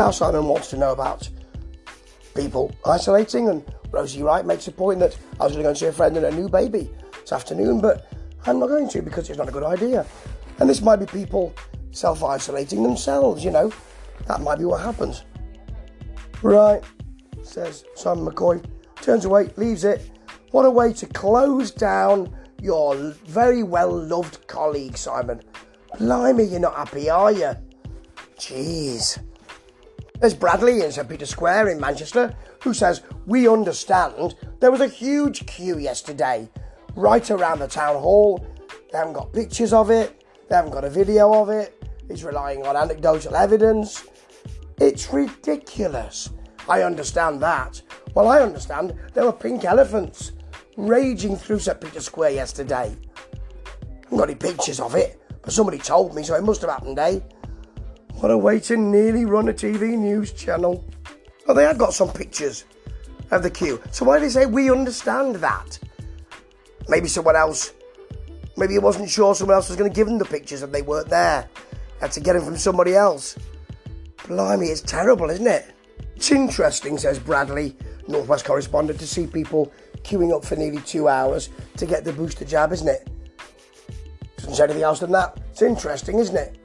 Now Simon wants to know about people isolating, and Rosie Wright makes a point that I was going to go and see a friend and a new baby this afternoon, but I'm not going to because it's not a good idea. And this might be people self isolating themselves, you know. That might be what happens. Right, says Simon McCoy. Turns away, leaves it. What a way to close down your very well loved colleague, Simon. Blimey, you're not happy, are you? Jeez. There's Bradley in St Peter Square in Manchester who says, We understand there was a huge queue yesterday right around the town hall. They haven't got pictures of it, they haven't got a video of it. He's relying on anecdotal evidence. It's ridiculous. I understand that. Well, I understand there were pink elephants raging through St Peter's Square yesterday. I haven't got any pictures of it, but somebody told me, so it must have happened, eh? What a way to nearly run a TV news channel. Well, they have got some pictures of the queue. So why do they say we understand that? Maybe someone else, maybe he wasn't sure someone else was going to give them the pictures and they weren't there. Had to get them from somebody else. Blimey, it's terrible, isn't it? It's interesting, says Bradley, Northwest correspondent, to see people queuing up for nearly two hours to get the booster jab, isn't it? Doesn't say anything else than that. It's interesting, isn't it?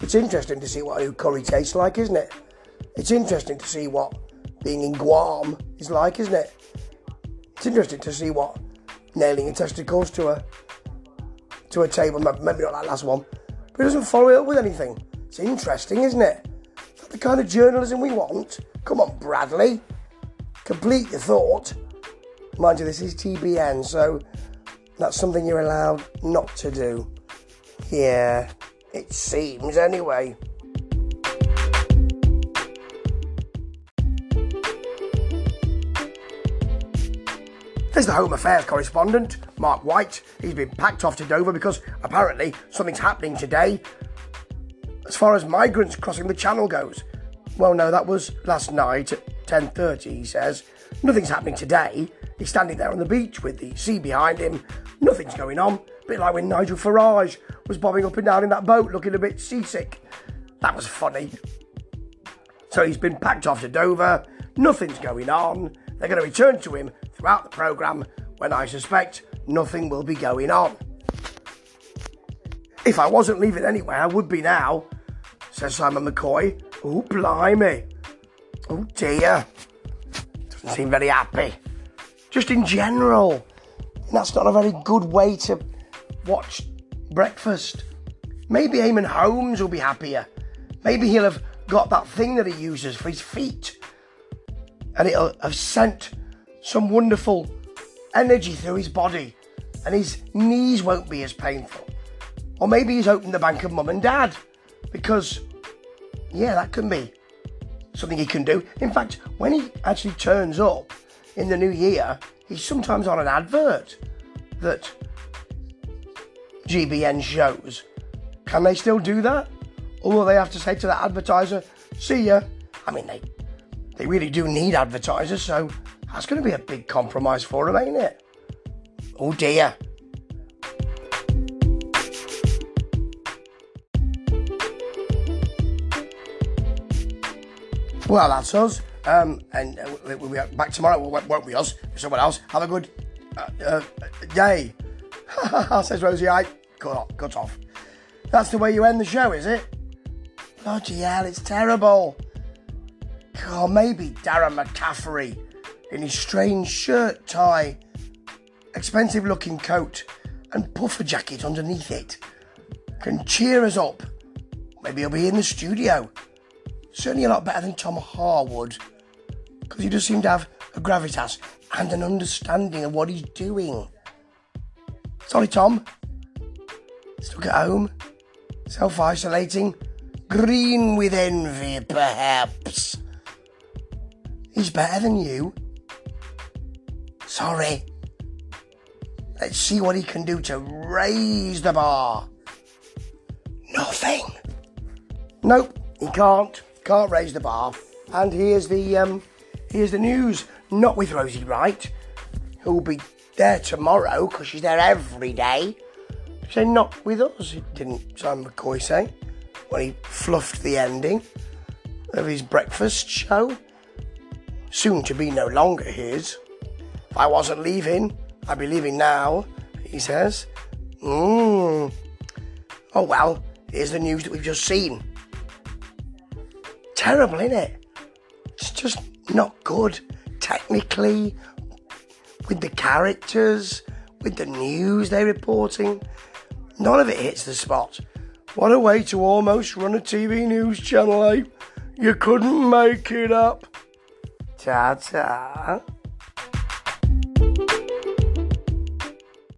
It's interesting to see what a curry tastes like, isn't it? It's interesting to see what being in Guam is like, isn't it? It's interesting to see what nailing your testicles to a to a table, maybe not that last one, but it doesn't follow it up with anything. It's interesting, isn't it? Is the kind of journalism we want? Come on, Bradley. Complete your thought. Mind you, this is GBN, so that's something you're allowed not to do. Yeah. It seems, anyway. There's the Home Affairs correspondent, Mark White. He's been packed off to Dover because apparently something's happening today as far as migrants crossing the channel goes. Well, no, that was last night at 10.30, he says. Nothing's happening today. He's standing there on the beach with the sea behind him. Nothing's going on. A bit like when Nigel Farage was bobbing up and down in that boat looking a bit seasick. That was funny. So he's been packed off to Dover. Nothing's going on. They're going to return to him throughout the programme when I suspect nothing will be going on. If I wasn't leaving anyway, I would be now, says Simon McCoy. Oh, blimey. Oh, dear. Doesn't seem very happy. Just in general. That's not a very good way to watch breakfast. Maybe Eamonn Holmes will be happier. Maybe he'll have got that thing that he uses for his feet and it'll have sent some wonderful energy through his body and his knees won't be as painful. Or maybe he's opened the bank of mum and dad because, yeah, that can be something he can do. In fact, when he actually turns up in the new year, he's sometimes on an advert that GBN shows. Can they still do that? Or will they have to say to that advertiser, see ya? I mean, they, they really do need advertisers, so that's going to be a big compromise for them, ain't it? Oh dear. Well, that's us. Um, and uh, we'll be back tomorrow, won't we, us? Someone else. Have a good uh, uh, day. says Rosie. I cut off, cut off. That's the way you end the show, is it? Bloody hell, it's terrible. God, maybe Darren McCaffrey in his strange shirt tie, expensive looking coat, and puffer jacket underneath it can cheer us up. Maybe he'll be in the studio. Certainly a lot better than Tom Harwood, because he does seem to have a gravitas and an understanding of what he's doing. Sorry, Tom. Stuck at home, self isolating, green with envy, perhaps. He's better than you. Sorry. Let's see what he can do to raise the bar. Nothing. Nope, he can't. Can't raise the bar. And here's the um, here's the news. Not with Rosie Wright, who'll be there tomorrow because she's there every day. Say not with us, didn't Simon McCoy say when he fluffed the ending. of his breakfast show. Soon to be no longer his. If I wasn't leaving, I'd be leaving now, he says. Mmm. Oh well, here's the news that we've just seen. Terrible, isn't it? It's just not good. Technically, with the characters, with the news they're reporting, none of it hits the spot. What a way to almost run a TV news channel, eh? You couldn't make it up. Ta ta.